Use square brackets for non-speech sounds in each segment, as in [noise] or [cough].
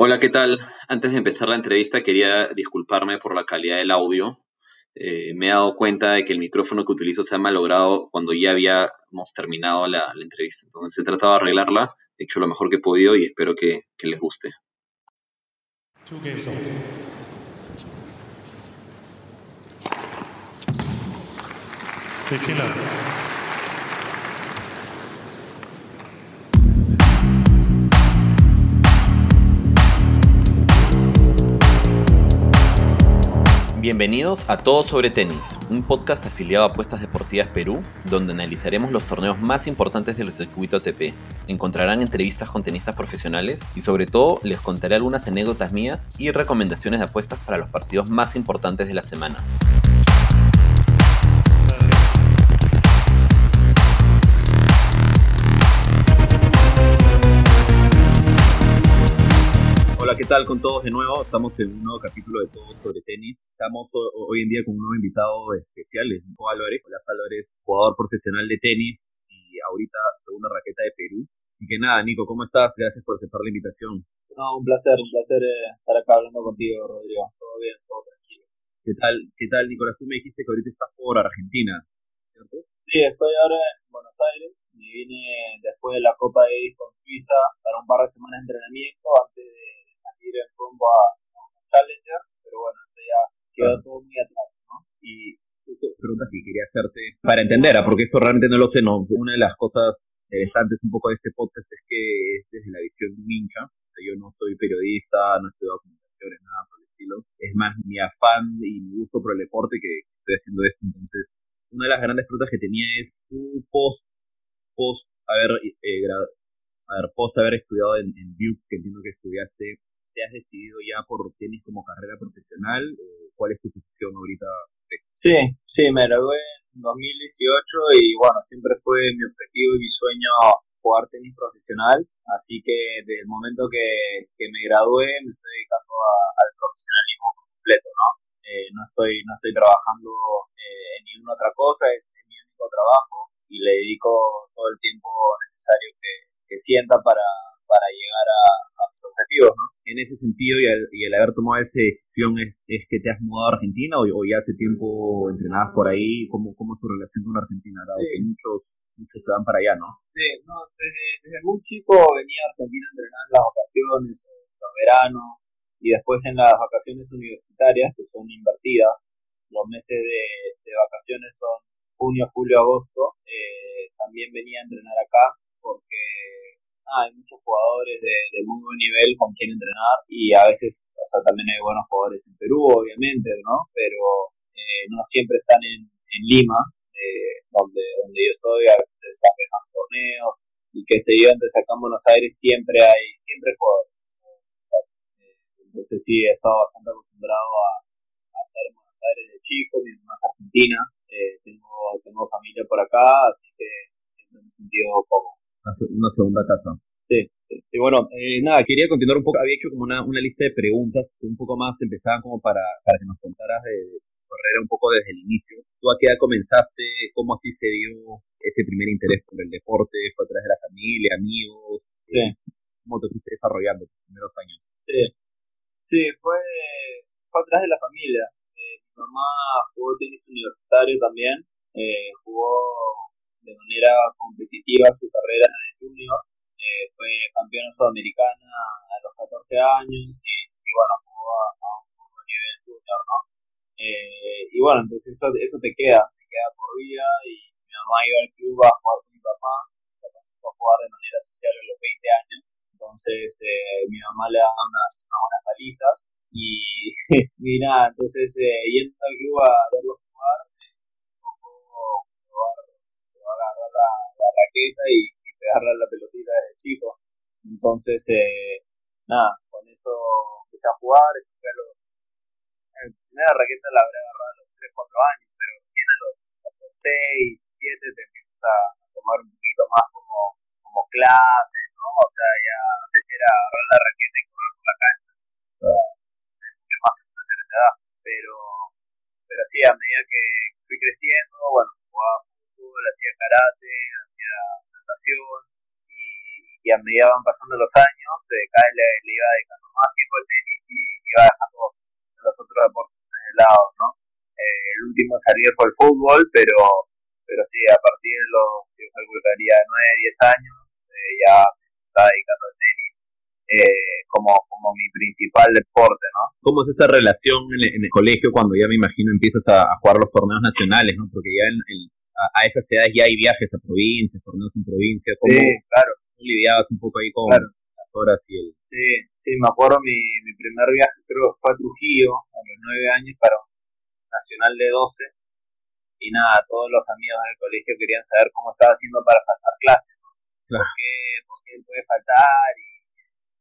Hola, ¿qué tal? Antes de empezar la entrevista quería disculparme por la calidad del audio. Eh, me he dado cuenta de que el micrófono que utilizo se ha malogrado cuando ya habíamos terminado la, entrevista. Entonces he tratado de arreglarla, he hecho lo mejor que he podido y espero que, que les guste. Bienvenidos a Todo sobre Tenis, un podcast afiliado a Apuestas Deportivas Perú, donde analizaremos los torneos más importantes del circuito ATP. Encontrarán entrevistas con tenistas profesionales y sobre todo les contaré algunas anécdotas mías y recomendaciones de apuestas para los partidos más importantes de la semana. ¿Qué tal con todos de nuevo? Estamos en un nuevo capítulo de Todo sobre Tenis. Estamos hoy en día con un nuevo invitado especial, es Nico Álvarez. Hola Álvarez, jugador profesional de tenis y ahorita segunda raqueta de Perú. Así que nada, Nico, ¿cómo estás? Gracias por aceptar la invitación. No, un placer, un placer eh, estar acá hablando contigo, Rodrigo. Todo bien, todo tranquilo. ¿Qué tal, qué tal, Nicolás? Tú me dijiste que ahorita estás por Argentina, ¿cierto? Sí, estoy ahora en Buenos Aires. Me vine después de la Copa de con Suiza para un par de semanas de entrenamiento antes de salir en rumbo a, unos challengers, pero bueno, eso ya quedó todo muy atrás, ¿no? Y preguntas que quería hacerte para entender, ¿ah? porque esto realmente no lo sé, no. Una de las cosas interesantes un poco de este podcast es que es desde la visión de un hincha. yo no soy periodista, no estudio comunicaciones, nada por el estilo. Es más mi afán y mi gusto por el deporte que estoy haciendo esto. Entonces, una de las grandes preguntas que tenía es un post, post haber, eh, a ver, post haber estudiado en, en Duke, que entiendo que estudiaste, ¿te has decidido ya por tenis como carrera profesional? ¿Cuál es tu posición ahorita? Sí, sí, me gradué en 2018 y bueno, siempre fue mi objetivo y mi sueño jugar tenis profesional, así que desde el momento que, me gradué me estoy dedicando al profesionalismo completo, ¿no? Eh, no estoy no estoy trabajando eh, en ninguna otra cosa, es mi único trabajo y le dedico todo el tiempo necesario que, que sienta para, para llegar a, a mis objetivos, ¿no? En ese sentido, y el, y el haber tomado esa decisión, ¿es, es que te has mudado a Argentina o, ya hace tiempo entrenabas por ahí? ¿Cómo, cómo es tu relación con Argentina? Dado que muchos, muchos se van para allá, ¿no? Sí, no, desde, desde muy chico venía a Argentina a entrenar en las vacaciones, los veranos, y después en las vacaciones universitarias, que son invertidas. Los meses de, de vacaciones son junio, julio, agosto. Eh, también venía a entrenar acá porque hay muchos jugadores de, muy buen nivel con quien entrenar y a veces, o sea, también hay buenos jugadores en Perú, obviamente, ¿no? Pero eh, no siempre están en, en Lima, eh, donde, donde yo estoy, a veces se dejando torneos y que se yo, antes acá en Buenos Aires siempre hay, siempre jugadores. Entonces sí, he estado bastante acostumbrado a, a estar en Buenos Aires de chico, mi mamá es argentina, eh, tengo, tengo familia por acá, así que siempre me he sentido como una segunda casa. Sí, Y bueno, eh, nada, quería continuar un poco, había hecho como una, una lista de preguntas, un poco más empezaban como para, para que nos contaras de tu carrera un poco desde el inicio. ¿Tú a qué edad comenzaste? ¿Cómo así se dio ese primer interés por el deporte? ¿Fue a través de la familia, amigos? Sí. ¿Cómo te fuiste desarrollando tus primeros años? Sí, sí fue, fue a través de la familia. Eh, mi mamá jugó tenis universitario también, eh, jugó de manera competitiva su carrera en el junior. Eh, fue campeona sudamericana a los 14 años y, bueno, jugó a, un nivel junior, ¿no? Eh, y bueno, entonces eso, eso te queda, te queda por vida y mi mamá iba al club a jugar con mi papá, empezó a jugar de manera social a los 20 años, entonces eh, mi mamá le daba unas, unas palizas y, [laughs] y nada, entonces yendo al club a verlo jugar, raqueta y, y pegarle la pelotita desde chico. Entonces, eh, nada, con eso empecé a jugar, a los... La primera raqueta la habré agarrado a los 3, 4 años, pero recién a los, a los 6, 7 te empiezas a, tomar un poquito más como, como clases, ¿no? O sea, ya antes era agarrar la raqueta y correr por la cancha. mucho más que hacer esa edad. Pero, pero sí, a medida que fui creciendo, bueno, jugaba fútbol, hacía karate, natación y, a medida van pasando los años eh, cada vez le, iba dedicando más tiempo al tenis y iba dejando los otros deportes de lado, ¿no? Eh, el último salir fue el fútbol, pero pero sí, a partir de los, yo calcularía 9, 10 años, eh, ya me estaba dedicando al tenis eh, como, como mi principal deporte, ¿no? ¿Cómo es esa relación en, el colegio cuando ya me imagino empiezas a, jugar los torneos nacionales, ¿no? Porque ya en, a, esas edades ya hay viajes a provincias, torneos en provincia. ¿Cómo, sí, claro. lidiabas un poco ahí con las horas y el...? Sí, sí, me acuerdo mi, mi primer viaje, creo fue a Trujillo, a los 9 años, para un nacional de 12 y nada, todos los amigos del colegio querían saber cómo estaba haciendo para faltar clases, ¿no? ¿Por, qué, ¿Por, qué, puede faltar? Y,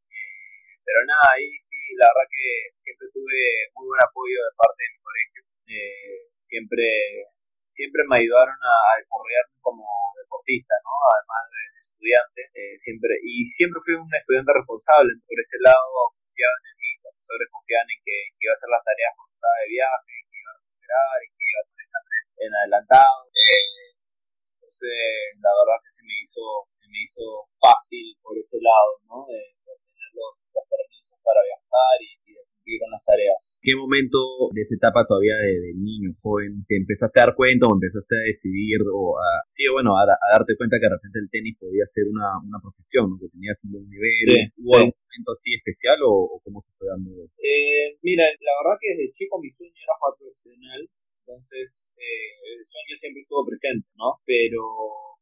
eh, pero nada, ahí sí, la verdad que siempre tuve muy buen apoyo de parte de mi colegio. Eh, siempre, siempre me ayudaron a, desarrollarme como deportista, ¿no? Además de estudiante, eh, siempre, y siempre fui un estudiante responsable, por ese lado confiaban en mí, los profesores confiaban en que, iba a hacer las tareas cuando estaba de viaje, que iba a recuperar y que iba a en adelantado. Entonces, la verdad que se me hizo, se me hizo fácil por ese lado, ¿no? De, tener los, permisos para viajar y, de las tareas. ¿Qué momento de esa etapa todavía de, niño, joven, te empezaste a dar cuenta o empezaste a decidir o a, sí, bueno, a, darte cuenta que de repente el tenis podía ser una, una profesión, ¿no? que tenías un buen nivel? ¿Hubo un momento así especial o, cómo se fue dando? Eh, mira, la verdad que desde chico mi sueño era jugar profesional entonces, eh, el sueño siempre estuvo presente, ¿no? Pero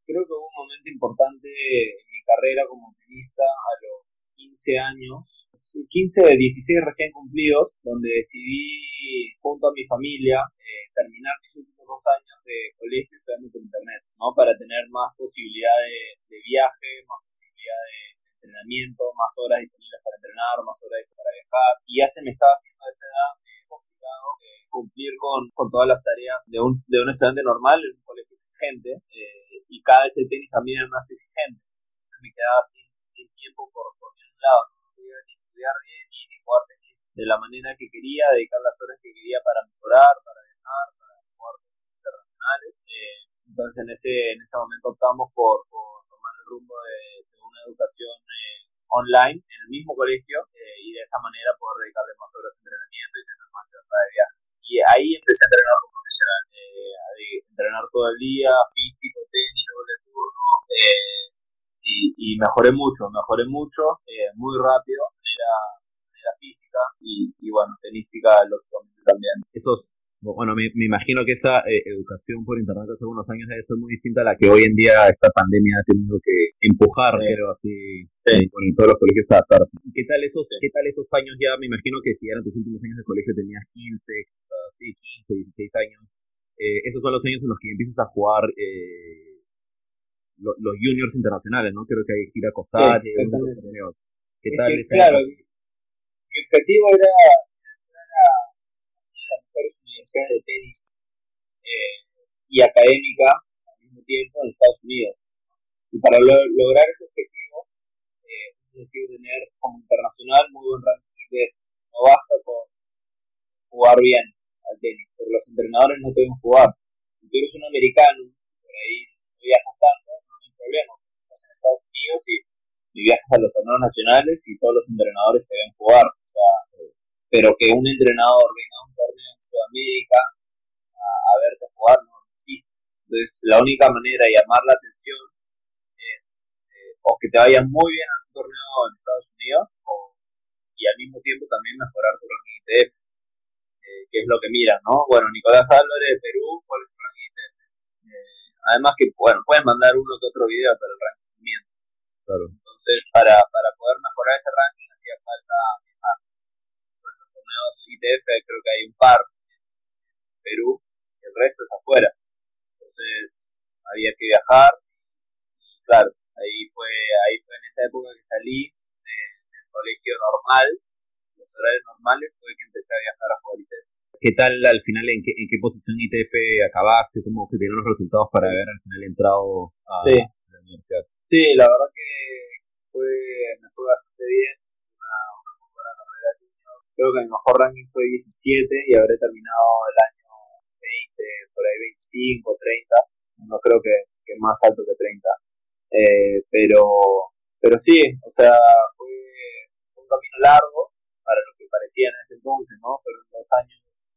creo que hubo un momento importante en carrera como tenista a los 15 años, 15, 16 recién cumplidos, donde decidí, junto a mi familia, eh, terminar mis últimos dos años de colegio estudiando por internet, ¿no? Para tener más posibilidad de, de viaje, más posibilidad de entrenamiento, más horas disponibles para entrenar, más horas para viajar. Y ya se me estaba haciendo esa edad eh, cumplir con, con, todas las tareas de un, de un estudiante normal en un colegio exigente eh, y cada vez el tenis también es más exigente. Me quedaba sin, sin tiempo por, por un lado. No podía ni estudiar ni, ni, jugar tenis de la manera que quería, dedicar las horas que quería para mejorar, para viajar, para jugar tenis internacionales. Eh, entonces en ese, en ese momento optamos por, por tomar el rumbo de, de una educación online en el mismo colegio y de esa manera poder dedicarle más horas de entrenamiento y tener más de viajes. Y ahí empecé a entrenar como profesional, eh, a entrenar todo el día, físico, tenis, doble turno, eh, y, y, mejoré mucho, mejoré mucho, eh, muy rápido, era manera física y, y bueno, tenística lógicamente también. Esos bueno, me, imagino que esa eh, educación por internet hace unos años debe ser muy distinta a la que hoy en día esta pandemia ha tenido que empujar, pero así, con todos los colegios adaptarse. ¿Qué tal esos, qué tal esos años ya? Me imagino que si eran tus últimos años de colegio tenías 15, así, 15, 16 años. Eh, esos son los años en los que empiezas a jugar eh, los juniors internacionales, ¿no? Creo que hay que ir a COSAT, ¿Qué tal? claro, mi objetivo era de tenis eh, y académica al mismo tiempo en Estados Unidos. Y para lograr ese objetivo, eh, es decir, tener como internacional muy buen ranking de no basta con jugar bien al tenis, porque los entrenadores no pueden jugar. Si tú eres un americano, por ahí no viajas tanto, problema. Estás en Estados Unidos y, viajas a los torneos nacionales y todos los entrenadores te ven jugar. O sea, pero que un entrenador venga a un torneo Sudamérica a, a, verte jugar no existe. Entonces, la única manera de llamar la atención es eh, o que te vaya muy bien a un torneo en Estados Unidos o, y al mismo tiempo también mejorar tu ranking ITF, eh, que es lo que miran, ¿no? Bueno, Nicolás Álvarez de Perú, ¿cuál es además que, bueno, puedes mandar uno que otro video para el ranking Claro. Entonces, para, para poder mejorar ese ranking hacía falta viajar. los torneos ITF creo que hay un par Perú, el resto es afuera. Entonces había que viajar y claro, ahí fue, ahí fue en esa época que salí del colegio normal, los horarios normales, fue que empecé a viajar a jugar ITF. ¿Qué tal al final, en qué, en qué posición ITF acabaste? ¿Cómo que los resultados para haber al final entrado a la universidad? Sí, la verdad que fue, me fue bastante bien, una, una muy buena carrera. Creo que mi mejor ranking fue 17 y habré terminado el año por ahí 25, 30, no creo que, que más alto que 30. Eh, pero, pero sí, o sea, fue, año largo para lo que parecía en ese entonces, ¿no? Fueron dos años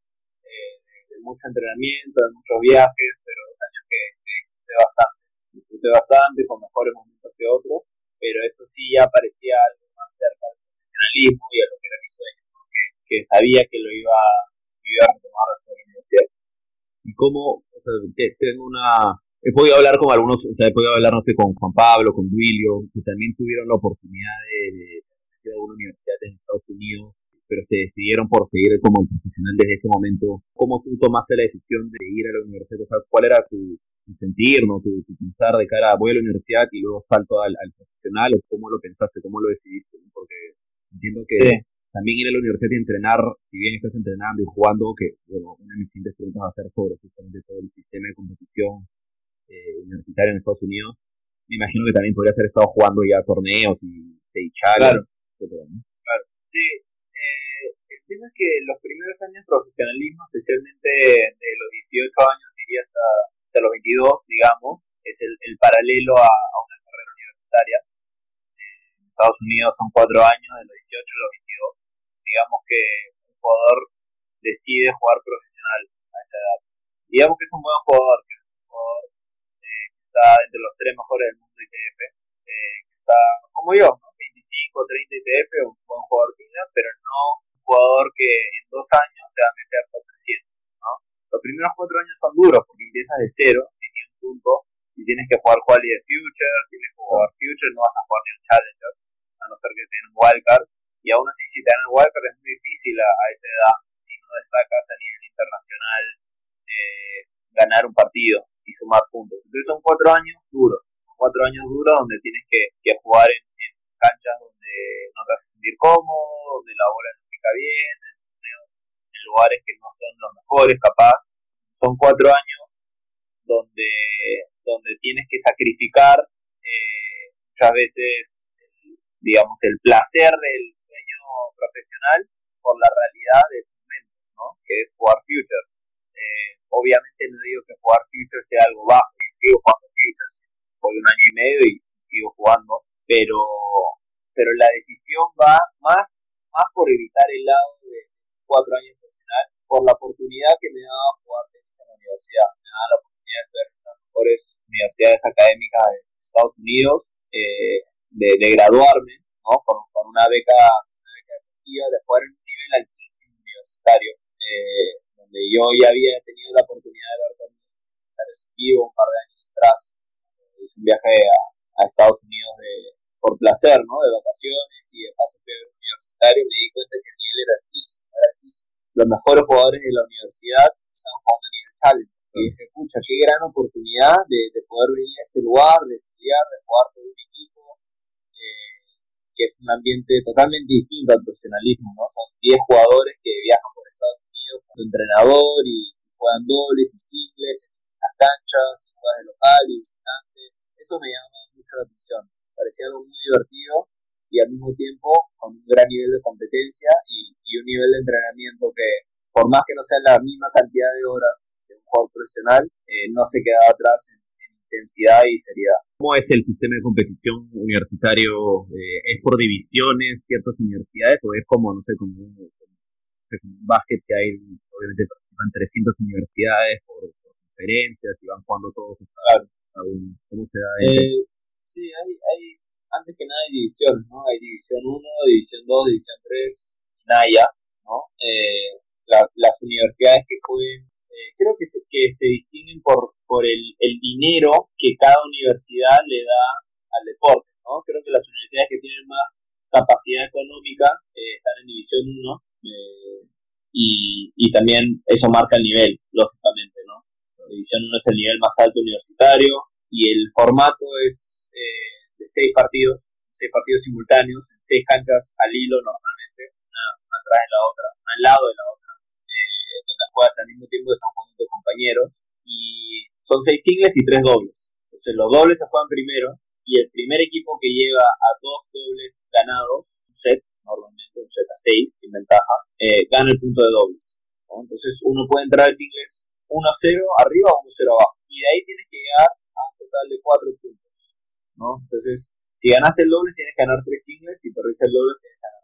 eh, de mucho entrenamiento, de muchos viajes, pero dos años que, disfruté bastante. Disfruté bastante, con mejores momentos que otros, pero eso sí ya parecía algo más cerca del profesionalismo y a lo que era mi sueño, porque que sabía que lo iba, iba a retomar de la universidad. ¿Y cómo, o sea, tengo una, he podido hablar con algunos, o sea, he podido hablar, no sé, con Juan Pablo, con Duilio, que también tuvieron la oportunidad de, de, a una universidad en Estados Unidos, pero se decidieron por seguir como profesional desde ese momento. ¿Cómo tú tomaste la decisión de ir a la universidad? O sea, ¿cuál era tu, sentir, ¿no? Tu, pensar de cara a voy a la universidad y luego salto al, profesional? ¿O cómo lo pensaste? ¿Cómo lo decidiste? Porque entiendo que también ir a la universidad y entrenar, si bien estás entrenando y jugando, que, bueno, una de mis siguientes preguntas va a ser sobre justamente todo el sistema de competición eh, universitario en Estados Unidos, me imagino que también podría haber estado jugando ya torneos y Seychelles, claro. Claro, sí. Eh, tema es que los primeros años de profesionalismo, especialmente de los 18 años, diría hasta, hasta los 22, digamos, es el, el paralelo a, una carrera universitaria. en Estados Unidos son cuatro años, de los 18 a los 22. Digamos que un jugador decide jugar profesional a esa edad. Digamos que es un buen jugador, que es un jugador está entre los tres mejores del mundo ITF, eh, está como yo, 25, 30 ITF, un buen jugador pero no jugador que en dos años se va a meter por 300. ¿no? Los primeros cuatro años son duros porque empiezas de cero, sin ni un punto, y tienes que jugar Quality de Future, tienes que jugar Future, no vas a jugar ni un Challenger, a no ser que tengas un Wildcard, y aún así si te dan el Wildcard es muy difícil a, esa edad, si no destacas a nivel internacional, eh, ganar un partido y sumar puntos. Entonces son cuatro años duros, cuatro años duros donde tienes que, jugar en, canchas donde no te haces sentir cómodo, donde la bola no pica bien, en, lugares que no son los mejores capaz. Son cuatro años donde, donde tienes que sacrificar eh, muchas veces, digamos, el placer del sueño profesional por la realidad de ese momento, ¿no? que es jugar futures. Eh, obviamente no digo que jugar Futures sea algo bajo, yo sigo jugando Futures, por un año y medio y sigo jugando, pero, pero la decisión va más, más por evitar el lado de cuatro años profesional, por la oportunidad que me daba jugar tenis en la universidad, me daba la oportunidad de estudiar en las mejores universidades académicas de Estados Unidos, eh, de, de, graduarme, ¿no? con, con una beca, una beca de jugar en un nivel altísimo universitario. Eh, donde yo ya había tenido la oportunidad de ver torneos universitarios vivo un par de años atrás. Hice un viaje a, a Estados Unidos de, por placer, ¿no? De vacaciones y de paso universitario, me di cuenta que el nivel era altísimo, era altísimo. Los mejores jugadores de la universidad estaban jugando a nivel challenge. Y dije, pucha, qué gran oportunidad de, de poder venir a este lugar, de estudiar, de jugar con un equipo, eh, que es un ambiente totalmente distinto al profesionalismo, ¿no? Son 10 jugadores que viajan por Estados Unidos como entrenador y, juegan dobles y singles en distintas canchas, y juegan de local y visitante. Eso me llama mucho la atención. Parecía algo muy divertido y al mismo tiempo con un gran nivel de competencia y, un nivel de entrenamiento que, por más que no sea la misma cantidad de horas de un jugador profesional, eh, no se quedaba atrás en, intensidad y seriedad. ¿Cómo es el sistema de competición universitario? Eh, ¿Es por divisiones, ciertas universidades o es como, no sé, como un, es un básquet que hay, obviamente participan 300 universidades por, conferencias y van jugando todos claro. ¿Cómo se da eh, sí, hay, hay, antes que nada hay divisiones, ¿no? Hay división 1, división 2, división 3, Naya, ¿no? Eh, las universidades que pueden, eh, creo que se, que se distinguen por, por el, el dinero que cada universidad le da al deporte, ¿no? Creo que las universidades que tienen más capacidad económica eh, están en división 1 eh, y, y, también eso marca el nivel, lógicamente, ¿no? La división 1 es el nivel más alto universitario y el formato es eh, de seis partidos, seis partidos simultáneos, en seis canchas al hilo normalmente, una, atrás de la otra, al lado de la otra, eh, las juegas al mismo tiempo están jugando tus compañeros y son seis singles y tres dobles. Entonces los dobles se juegan primero y el primer equipo que llega a dos dobles ganados, un set, normalmente un set a 6 sin ventaja, eh, gana el punto de dobles. Entonces uno puede entrar al singles 1-0 arriba o 1-0 abajo. Y de ahí tienes que llegar de 4 puntos. ¿no? Entonces, si ganas el doble tienes que ganar 3 singles, si perdés el doble tienes que ganar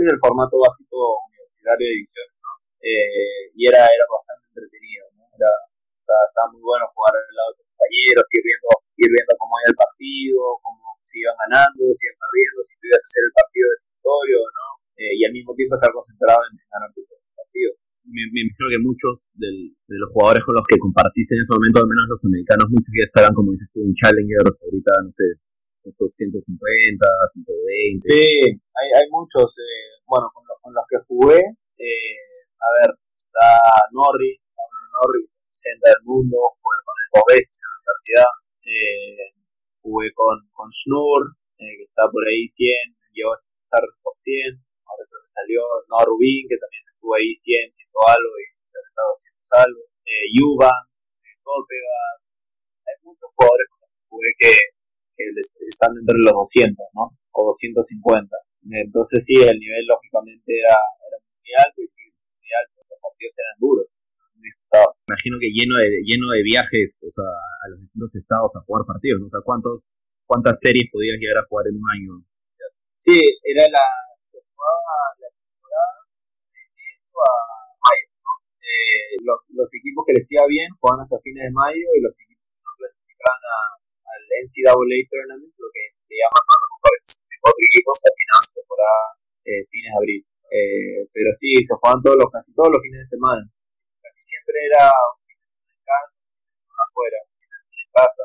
Es el formato básico universitario de edición, ¿no? Eh, y era, era bastante entretenido, ¿no? Era, estaba, muy bueno jugar al lado de tus compañeros, ir viendo, ir viendo cómo iba el partido, cómo se iban ganando, si iban perdiendo, si tú ibas a hacer el partido de escritorio o no, eh, y al mismo tiempo estar concentrado en, ganar tu partido. Me, me, imagino que muchos de los jugadores con los que compartiste en ese momento, al menos los americanos, muchos ya estarán, como dices tú, en Challengers, ahorita, no sé, 150, 120. Sí, hay, hay muchos. Eh, bueno, con los, con los que jugué, eh, a ver, está Norris, Norris, 60 del mundo, jugué con él dos veces en la universidad. Eh, jugué con, con Schnur, eh, que está por ahí 100, llegó a estar por 100. Creo que salió Noah Rubin, que también estuvo ahí 100, 100 algo y ha estado 100 algo. Eh, Eubanks, eh, Hay muchos jugadores que que están entre los 200, ¿no? O 250. Entonces sí, el nivel lógicamente era, era muy alto y siendo muy alto. Los partidos eran duros. Imagino que lleno de, lleno de viajes, o sea, a los distintos estados a jugar partidos, ¿no? O sea, ¿cuántos, ¿cuántas series podías llegar a jugar en un año? Sí, era la, jugaba la temporada de enero a mayo, ¿no? Eh, los, los, equipos que les iba bien jugaban hasta fines de mayo y los equipos que no clasificaban a al NCAA Tournament, lo que le llaman a los mejores 64 equipos terminaban su temporada eh, fines de abril. Eh, pero sí, se jugaban todos los, casi todos los fines de semana. Casi siempre era un fin de semana en casa, un fin de semana afuera, un fin de semana en casa,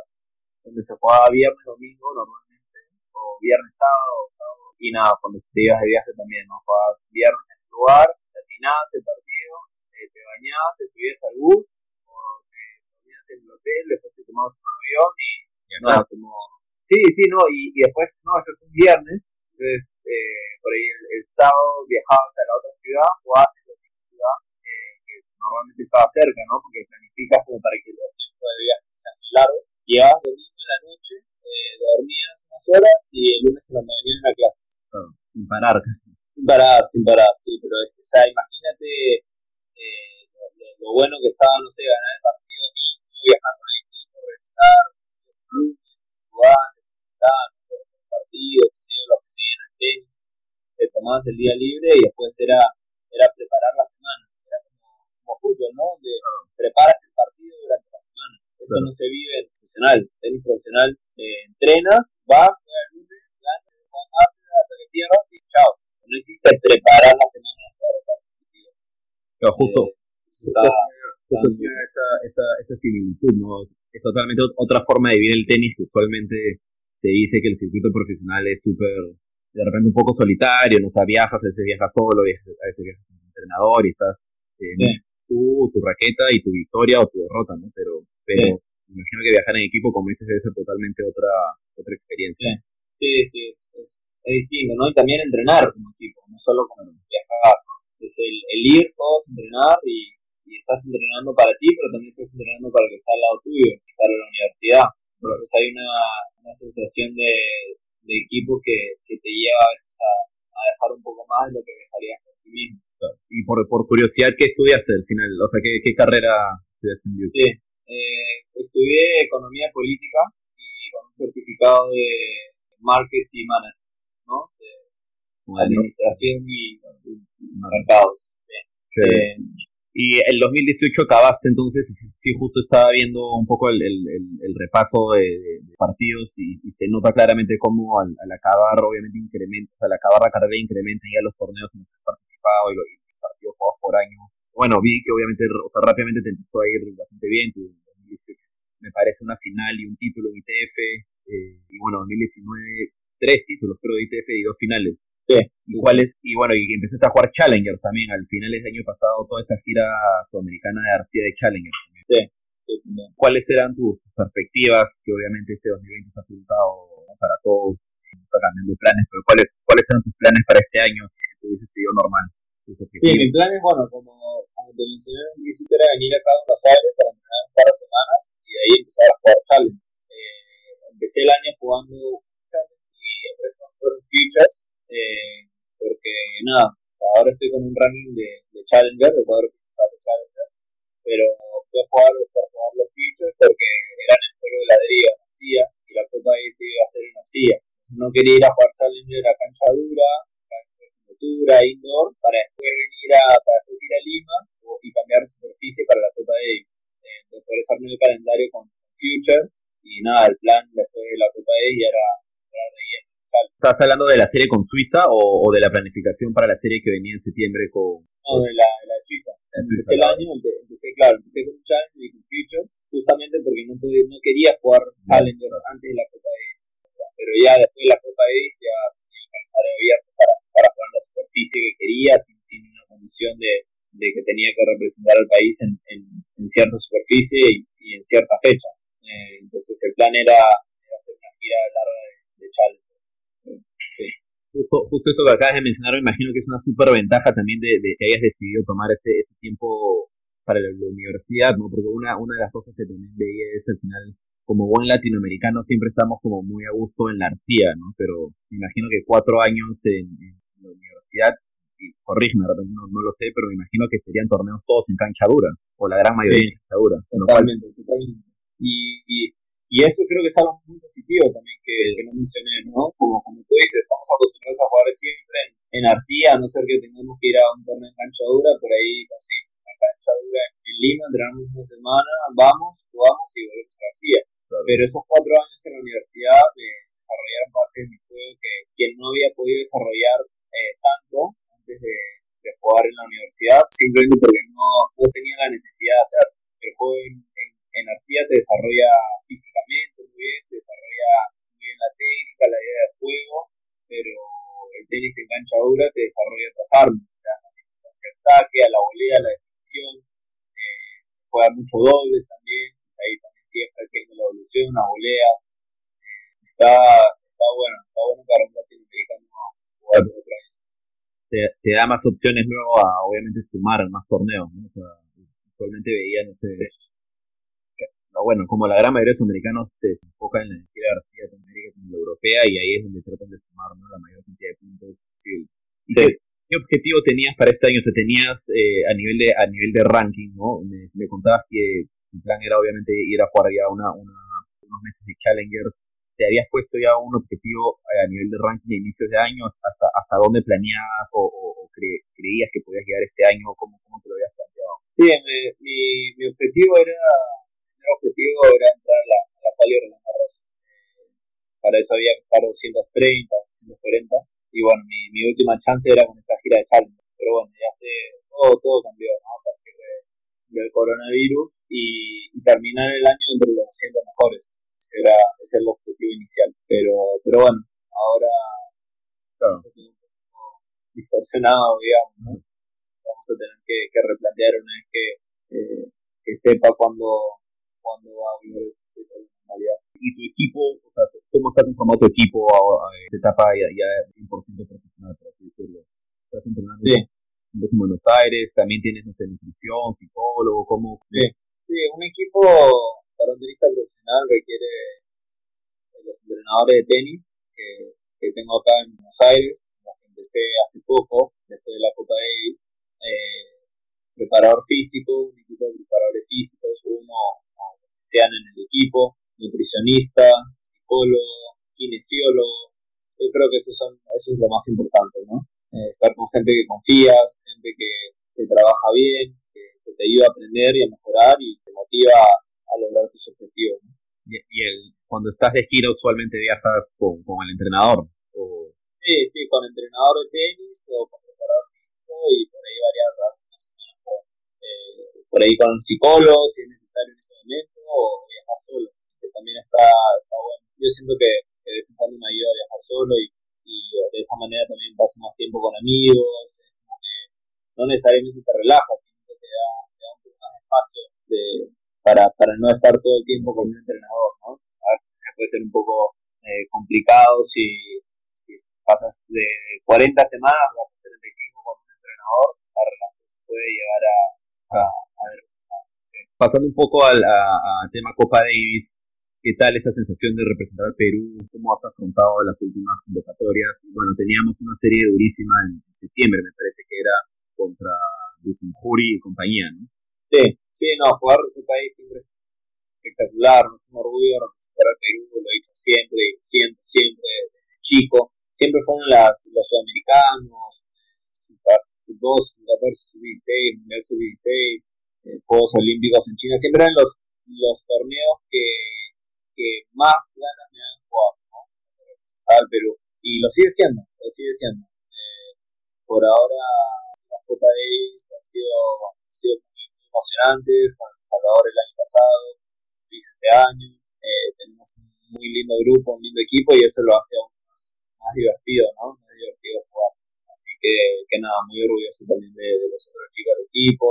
donde se jugaba viernes, domingo normalmente, o viernes, sábado, sábado. Y nada, cuando te ibas de viaje también, ¿no? Jugabas viernes en el lugar, terminabas el partido, eh, te bañabas, te subías al bus, o te dormías en el hotel, después te tomabas un avión y no, como, sí, sí, no, y, y, después, no, eso fue un viernes, entonces eh, por ahí el, sábado viajabas a la otra ciudad, jugabas en la otra ciudad eh, que normalmente estaba cerca, ¿no? Porque planificas como para que los tiempos de viaje sean largos. Llegabas domingo en la noche, eh, dormías unas horas y el lunes en la mañana en la clase. Sin parar casi. Sin parar, sin parar, sí, pero es, o sea, imagínate eh, lo, lo, bueno que estaba, no sé, ganar el partido domingo, viajar con el equipo, regresar, clubes, jugaban, necesitaban un partido, que sé lo que sea, en el tenis, te tomabas el día libre y después era, era preparar la semana, era como, como fútbol, ¿no? Donde preparas el partido durante la semana. Eso no se vive en profesional. Tenis profesional, eh, entrenas, vas, No existe preparar la semana para el partido. Pero justo. Eh, está, esta, esta, esta, similitud, ¿no? Es totalmente otra forma de vivir el tenis que usualmente se dice que el circuito profesional es súper, de repente un poco solitario, no o sea, viajas, a veces viajas solo, a veces viajas con un entrenador y estás eh, tú, tu raqueta y tu victoria o tu derrota, ¿no? Pero, pero me imagino que viajar en equipo, como dices, debe ser totalmente otra, otra experiencia. Sí, sí, es, es, es, distinto, ¿no? Y también entrenar como equipo, no solo como viajar, Es el, el ir todos a entrenar y y estás entrenando para ti, pero también estás entrenando para el que está al lado tuyo, para la universidad. Entonces hay una, una sensación de, de equipo que, que, te lleva a veces a, a, dejar un poco más de lo que dejarías por ti mismo. Y por, por curiosidad, ¿qué estudiaste al final? O sea, ¿qué, qué carrera estudiaste en Sí, eh, estudié economía política y con un certificado de markets y management, ¿no? De administración y, mercados. Eh, y el 2018 acabaste, entonces sí, justo estaba viendo un poco el, el, el repaso de, partidos y, se nota claramente cómo al, acabar, obviamente, incrementa, al acabar la carrera incrementa ya los torneos en los que has participado y los, partidos jugados por año. Bueno, vi que obviamente, o sea, rápidamente te empezó a ir bastante bien, tu 2018 me parece una final y un título en ITF, eh, y bueno, 2019 tres títulos, creo, de ITF y dos finales. Sí. ¿Y, cuáles, y bueno, y empezaste a jugar Challengers también, al finales del año pasado, toda esa gira sudamericana de García de Challengers también. Sí. ¿Cuáles eran tus perspectivas? Que obviamente este 2020 se ha apuntado para todos, está cambiando planes, pero ¿cuáles, ¿cuáles eran tus planes para este año si hubiese sido normal? Sí, mi plan es, bueno, como, como te mencioné en principio, era venir acá a Buenos Aires para entrenar un par de semanas y de ahí empezar a jugar Challenge. Eh, empecé el año jugando estos fueron futures, eh, porque nada, ahora estoy con un ranking de, de Challenger, de cuadro principal de Challenger, pero fui a jugar, a jugar los futures porque eran el juego de ladería en CIA y la Copa ahí se iba a hacer en CIA. No quería ir a jugar Challenger a cancha dura, pues altura, indoor, para después venir a, para después ir a Lima y cambiar superficie para la Copa Davis. Por eso armé el calendario con Futures y nada, el plan después de la Copa Davis ya era, era de ¿Estás hablando de la serie con Suiza o, de la planificación para la serie que venía en septiembre con... No, de la, de, la Suiza. empecé el año, empecé, claro, empecé con Challenge y con Futures, justamente porque no, no quería jugar Challengers antes de la Copa Davis. Pero ya después de la Copa Davis ya tenía el calendario abierto para, para jugar la superficie que quería, sin, sin una condición de, de que tenía que representar al país en, en, en cierta superficie y, en cierta fecha. Eh, entonces el plan era, hacer una gira larga de, de Challenge Justo, justo esto que acabas de mencionar, me imagino que es una súper ventaja también de, que hayas decidido tomar este, este tiempo para la, universidad, ¿no? Porque una, una de las cosas que también veía es al final, como buen latinoamericano, siempre estamos como muy a gusto en la arcía, ¿no? Pero me imagino que cuatro años en, la universidad, corrígeme, no, no, lo sé, pero me imagino que serían torneos todos en cancha dura, o la gran mayoría en cancha dura. Totalmente, totalmente. y y eso creo que es algo muy positivo también que, no mencioné, ¿no? Como, como tú dices, estamos acostumbrados a jugar siempre en, arcilla, a no ser que tengamos que ir a un torneo en cancha dura, por ahí conseguimos una cancha dura en, Lima, entrenamos una semana, vamos, jugamos y volvemos a arcilla. Pero esos cuatro años en la universidad me desarrollaron parte de mi juego que, quien no había podido desarrollar eh, tanto antes de, jugar en la universidad, simplemente porque no, no tenía la necesidad de hacer. El juego en, en arcilla te desarrolla físicamente muy bien, te desarrolla muy bien la técnica, la idea de juego, pero el tenis en cancha dura te desarrolla otras armas, al saque, a la volea, a la definición, eh, juega mucho dobles también, pues ahí también siempre creciendo la evolución, las voleas, eh, está, está bueno, está bueno para un latinoamericano jugar por otra vez. Te, te, da más opciones luego a obviamente sumar más torneos, ¿no? O sea, actualmente veía, no sé, bueno, como la gran mayoría de los americanos se enfocan en la izquierda García de América como la europea y ahí es donde tratan de sumar la mayor cantidad de puntos. Sí. ¿Qué, objetivo tenías para este año? O tenías eh, a nivel de a nivel de ranking, ¿no? Me, contabas que tu plan era obviamente ir a jugar ya una, una, unos meses de Challengers. ¿Te habías puesto ya un objetivo eh, a nivel de ranking de inicios de años? ¿Hasta, hasta dónde planeabas o, o, creías que podías llegar este año? ¿Cómo, cómo te lo habías planteado? Sí, mi, mi objetivo era objetivo era entrar a la, la Palio Rolando Rosa. Eh, para eso había que estar 230, 240. Y bueno, mi, mi última chance era con esta gira de Challenger. Pero bueno, ya sé, todo, todo cambió ¿no? de, del coronavirus y, terminar el año entre los 200 mejores. Ese era, ese era el objetivo inicial. Pero, pero bueno, ahora claro. un poco distorsionado, digamos. ¿no? Vamos a tener que, que replantear una vez que, eh, que sepa cuándo cuando va a volver ese normalidad. ¿Y tu equipo, o sea, cómo está conformado tu equipo en esta etapa ya, ya 100% profesional, por así decirlo? ¿Estás entrenando sí. en Buenos Aires? ¿También tienes, no sé, nutrición, psicólogo? ¿Cómo? Sí, sí un equipo para un tenista profesional requiere los entrenadores de tenis que, que tengo acá en Buenos Aires, los que empecé hace poco, después de la Copa Davis. Eh, preparador físico, un equipo de preparadores físicos, uno sean en el equipo, nutricionista, psicólogo, kinesiólogo. Yo creo que eso, son, eso es lo más importante, ¿no? Eh, estar con gente que confías, gente que, que trabaja bien, que, te ayuda a aprender y a mejorar y te motiva a, lograr tus objetivos. ¿no? Y, el, cuando estás de gira usualmente viajas con, con el entrenador. O... Sí, sí, con entrenador de tenis o con preparador físico y por ahí variar una semana eh, por ahí con un psicólogo si es necesario en ese momento o viajar solo, que también está, está bueno. Yo siento que, de vez en cuando me ayuda a viajar solo y, y de esa manera también paso más tiempo con amigos, no estar todo el tiempo con un entrenador, ¿no? A ver, se puede ser un poco eh, complicado si, si pasas de 40 semanas, vas a 35 con un entrenador, la relación se puede llegar a, a, a ver pasando un poco al tema Copa Davis, ¿qué tal esa sensación de representar al Perú? ¿Cómo has afrontado las últimas convocatorias? Bueno, teníamos una serie durísima en septiembre, me parece que era contra Jury y compañía, ¿no? Sí, sí, no, jugar Copa Davis siempre es espectacular, es un orgullo representar al Perú, lo he dicho siempre, fueron las, los sudamericanos, sub-12, sub-14, sub-16, mundial sub-16, eh, Juegos Olímpicos en China, siempre eran los, los torneos que, que más ganas me han jugado, ¿no? Al Perú. Y lo sigue siendo, lo sigue siendo. Eh, por ahora, las Copa Davis han sido, han sido muy, emocionantes, con El Salvador el año pasado, Suiza este año, eh, tenemos un muy lindo grupo, un lindo equipo y eso lo hace aún más, divertido, ¿no? Más divertido jugar. Así que, que nada, muy orgulloso también de, de los otros chicos del equipo,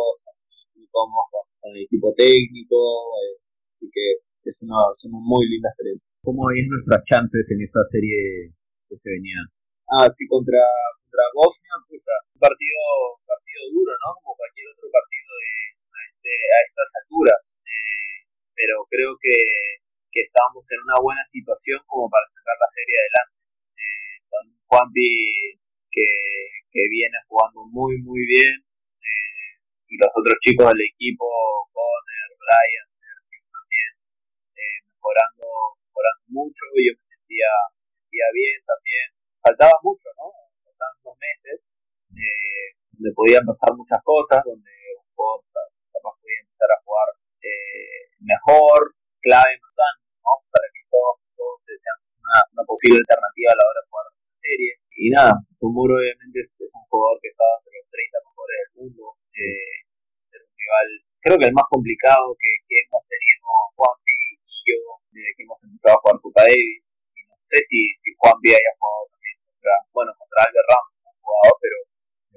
muy cómodos con, el equipo técnico, eh, así que es una, es una muy linda experiencia. ¿Cómo es nuestras chances en esta serie que se venía? Ah, sí, contra, contra Bosnia, pues, un partido, partido duro, ¿no? Como cualquier otro partido de, a, este, a estas alturas. Eh, pero creo que que estábamos en una buena situación como para sacar la serie adelante. Juanpi que, que viene jugando muy muy bien eh, y los otros chicos del equipo, Conner, Brian, Sergio también, eh, mejorando, mejorando mucho y yo me sentía, me sentía bien también. Faltaba mucho, ¿no? Faltaban dos meses eh, donde podían pasar muchas cosas, donde un jugador capaz podía empezar a jugar eh, mejor, clave más para que todos, todos deseamos una, una, posible alternativa a la hora de jugar serie. Y nada, Sumuro obviamente es, un jugador que está entre los 30 mejores del mundo. Eh, ser un rival, creo que el más complicado que, que hemos tenido Juanpi y yo desde que hemos empezado a jugar Copa Davis. Y no sé si, si Juanpi haya jugado también contra, bueno, contra Albert Ramos, ha jugado, pero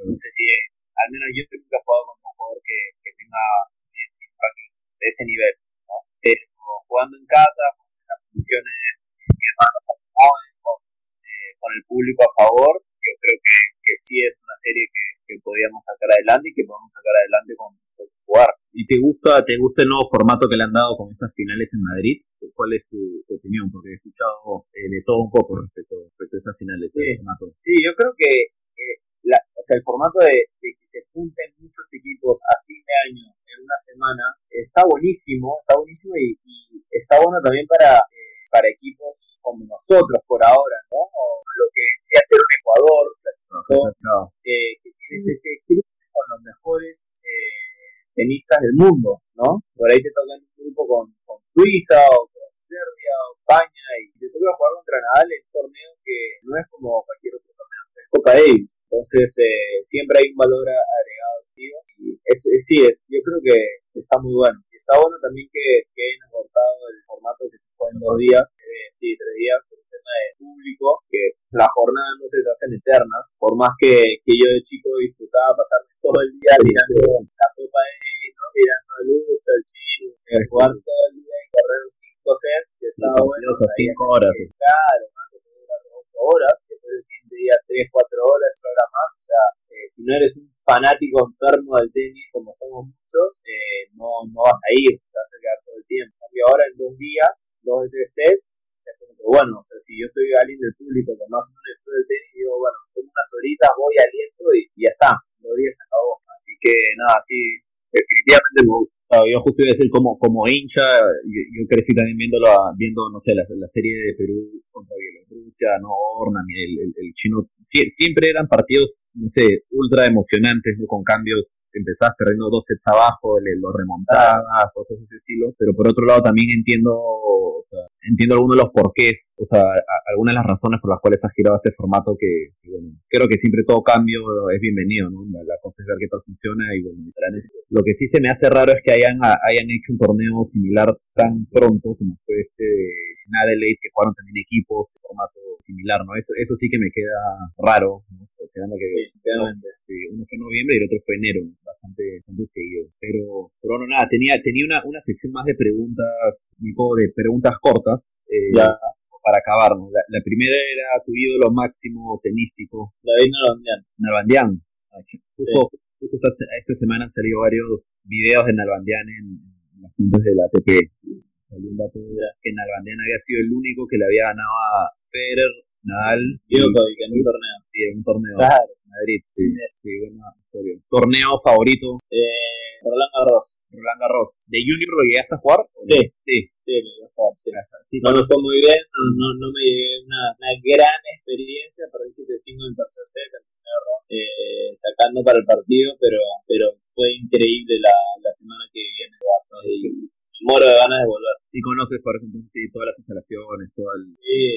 no sé si, al menos yo nunca he jugado contra un jugador que, que tenga eh, de ese nivel. ¿no? Pero jugando en casa, con las condiciones que más nos acomoden, con, con el público a favor, yo creo que, que sí es una serie que, que podíamos sacar adelante y que podemos sacar adelante con, jugar. ¿Y te gusta, te gusta el nuevo formato que le han dado con estas finales en Madrid? ¿Cuál es tu, opinión? Porque he escuchado eh, de todo un poco respecto, respecto a esas finales. Sí, sí yo creo que eh, la, o sea, el formato de, de, que se junten muchos equipos a fin de año en una semana está buenísimo, está buenísimo y, está bueno también para, eh, para equipos como nosotros por ahora, ¿no? O lo que debería ser un Ecuador, eh, que tienes ese cruce con los mejores eh, tenistas del mundo, ¿no? Por ahí te toca un grupo con, con Suiza o con Serbia o España y te toca jugar contra Nadal en un torneo que no es como cualquier otro torneo, es Copa Davis. Entonces, eh, siempre hay un valor agregado, tío. Y es, sí, es, yo creo que está muy bueno. Y está bueno también que, que hayan acortado el formato que se fue en dos días, eh, sí, tres días, por el tema de público, que las jornadas no se hacen eternas, por más que, que yo de chico disfrutaba pasarme todo el día mirando la copa de ¿no? mirando el lucha, el chino, jugar todo el día y correr cinco sets, que estaba bueno. cinco horas. Claro, más que horas, después del siguiente día tres, cuatro horas, horas más, o sea, eh, si no eres un fanático enfermo del tenis, como somos muchos, eh, no, no vas a ir, te vas a quedar todo el tiempo. Y ahora en dos días, dos sets, bueno, o sea, si yo soy alguien del público que más o menos del tenis, digo, bueno, tengo unas horitas, voy, aliento y, ya está, dos días se acabó. Así que nada, sí, definitivamente me gusta. yo justo iba a decir, como, como hincha, yo, crecí también viéndolo, viendo, no sé, la, la serie de Perú contra Bielorrusia, no el, el, chino, siempre eran partidos, no sé, ultra emocionantes, ¿no? con cambios, empezabas perdiendo dos sets abajo, le, lo remontabas, cosas de ese estilo, pero por otro lado también entiendo, o sea, entiendo algunos de los porqués, o sea, algunas de las razones por las cuales has girado este formato que, bueno, creo que siempre todo cambio es bienvenido, ¿no? La, cosa es ver qué tal funciona y bueno, lo que sí se me hace raro es que hayan, hayan hecho un torneo similar tan pronto como fue este en Adelaide, que jugaron también equipos en formato similar, ¿no? Eso, eso sí que me queda raro, ¿no? Considerando que uno fue en noviembre y el otro fue enero, bastante, bastante seguido. Pero, pero bueno, nada, tenía, tenía una, una sección más de preguntas, un poco de preguntas cortas. Eh, para acabar, ¿no? la, primera era tu ídolo máximo tenístico. David Nalbandian. Nalbandian. Justo, justo esta, esta, semana han salido varios videos de Nalbandian en, en las puntas de la ATP. Dato que Nalbandian había sido el único que le había ganado a Federer, Nadal y, en un torneo. Sí, en un torneo. Claro. Madrid, sí. Sí, buena historia. ¿Torneo favorito? Eh, Roland Garros. Roland Garros. ¿De Junior lo llegaste a jugar? Sí. Sí. Sí, lo llegué a jugar, sí. sí no me fue muy bien, no, no, no me llevé una, una gran experiencia, perdí 7-5 en el tercer set, eh, sacando para el partido, pero pero fue increíble la, la semana que viene. Y moro de ganas de volver. Y conoces, por ejemplo, sí, todas las instalaciones, todo el,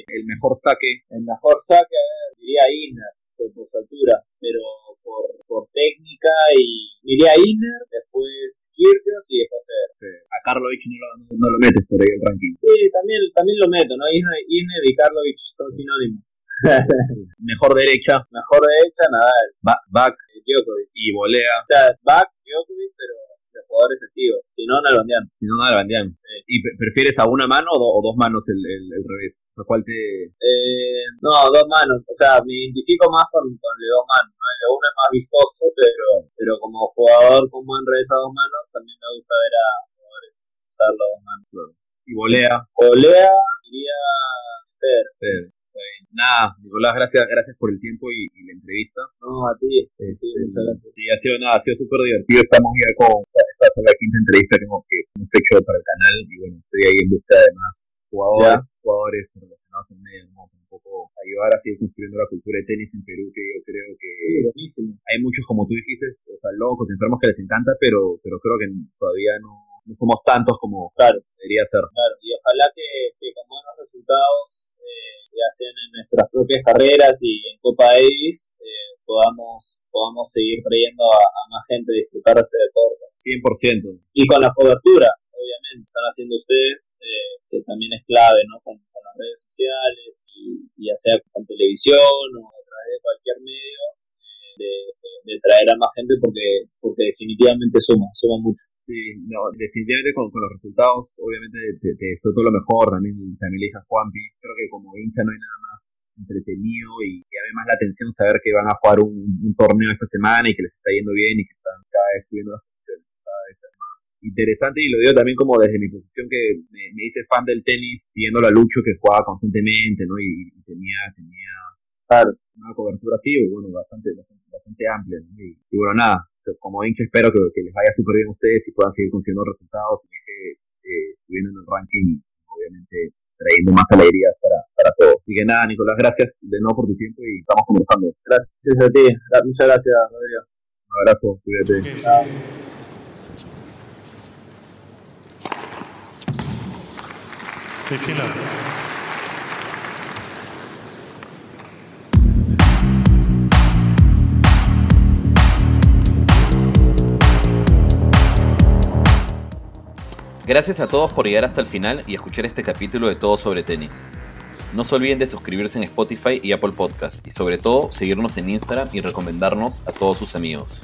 el mejor saque. El mejor saque, diría Iner, por, por su altura, pero por, por técnica y diría Iner, después Kirkios y después Federer. A Karlovic no lo, no, lo metes por ahí el ranking. Sí, también, también lo meto, ¿no? Iner, y Karlovic son sinónimos. [laughs] mejor derecha. Mejor derecha, Nadal. Ba back, Djokovic. Y volea. O sea, back, jugadores activos. Si no, Nalbandian. Si no. ¿Y prefieres a una mano o, dos manos el, el, el revés? O sea, ¿cuál te...? Eh, no, dos manos. O sea, me identifico más con, con el de dos manos. ¿no? El de una es más vistoso, pero, pero como jugador con buen revés a dos manos, también me gusta ver a jugadores usar las dos manos. ¿Y volea? Volea, diría Fer. Fer nada, Nicolás, gracias, gracias por el tiempo y, la entrevista. No, a ti. Este, sí, ha sido nada, ha sido súper divertido. Estamos ya con esta, esta la quinta entrevista que hemos, que hemos hecho para el canal y bueno, estoy ahí en busca de más jugadores, jugadores relacionados en medio, ¿no? un poco ayudar a seguir construyendo la cultura de tenis en Perú, que yo creo que hay muchos, como tú dijiste, o sea, locos, enfermos que les encanta, pero, pero creo que todavía no, no somos tantos como claro. debería ser. Claro, y ojalá que, que con buenos resultados eh, ya sean en nuestras propias carreras y en Copa Davis, eh, podamos, podamos seguir trayendo a, más gente a disfrutar de este deporte. 100%. Y con la cobertura, obviamente, están haciendo ustedes, eh, que también es clave, ¿no? Con, las redes sociales, y, ya sea con televisión o a través de cualquier medio, de, de, traer a más gente porque, porque definitivamente suma, suma mucho. Sí, no, definitivamente con, los resultados, obviamente te, te deseo todo lo mejor, también, también le dije a Juanpi, creo que como hincha no hay nada más entretenido y, además la atención saber que van a jugar un, torneo esta semana y que les está yendo bien y que están cada vez subiendo las posiciones, cada vez es más interesante y lo digo también como desde mi posición que me, me hice fan del tenis siguiendo la lucha que jugaba constantemente, ¿no? Y, y tenía, tenía una cobertura así, bueno, bastante, bastante, amplia. Y, bueno, nada, como hincha espero que, les vaya súper bien a ustedes y puedan seguir consiguiendo resultados y que eh, subiendo en el ranking y obviamente trayendo más alegría para, para todos. Así que nada, Nicolás, gracias de nuevo por tu tiempo y estamos conversando. Gracias a ti, muchas gracias, Rodrigo. Un abrazo, cuídate. Gracias a todos por llegar hasta el final y escuchar este capítulo de Todo sobre Tenis. No se olviden de suscribirse en Spotify y Apple Podcast y sobre todo seguirnos en Instagram y recomendarnos a todos sus amigos.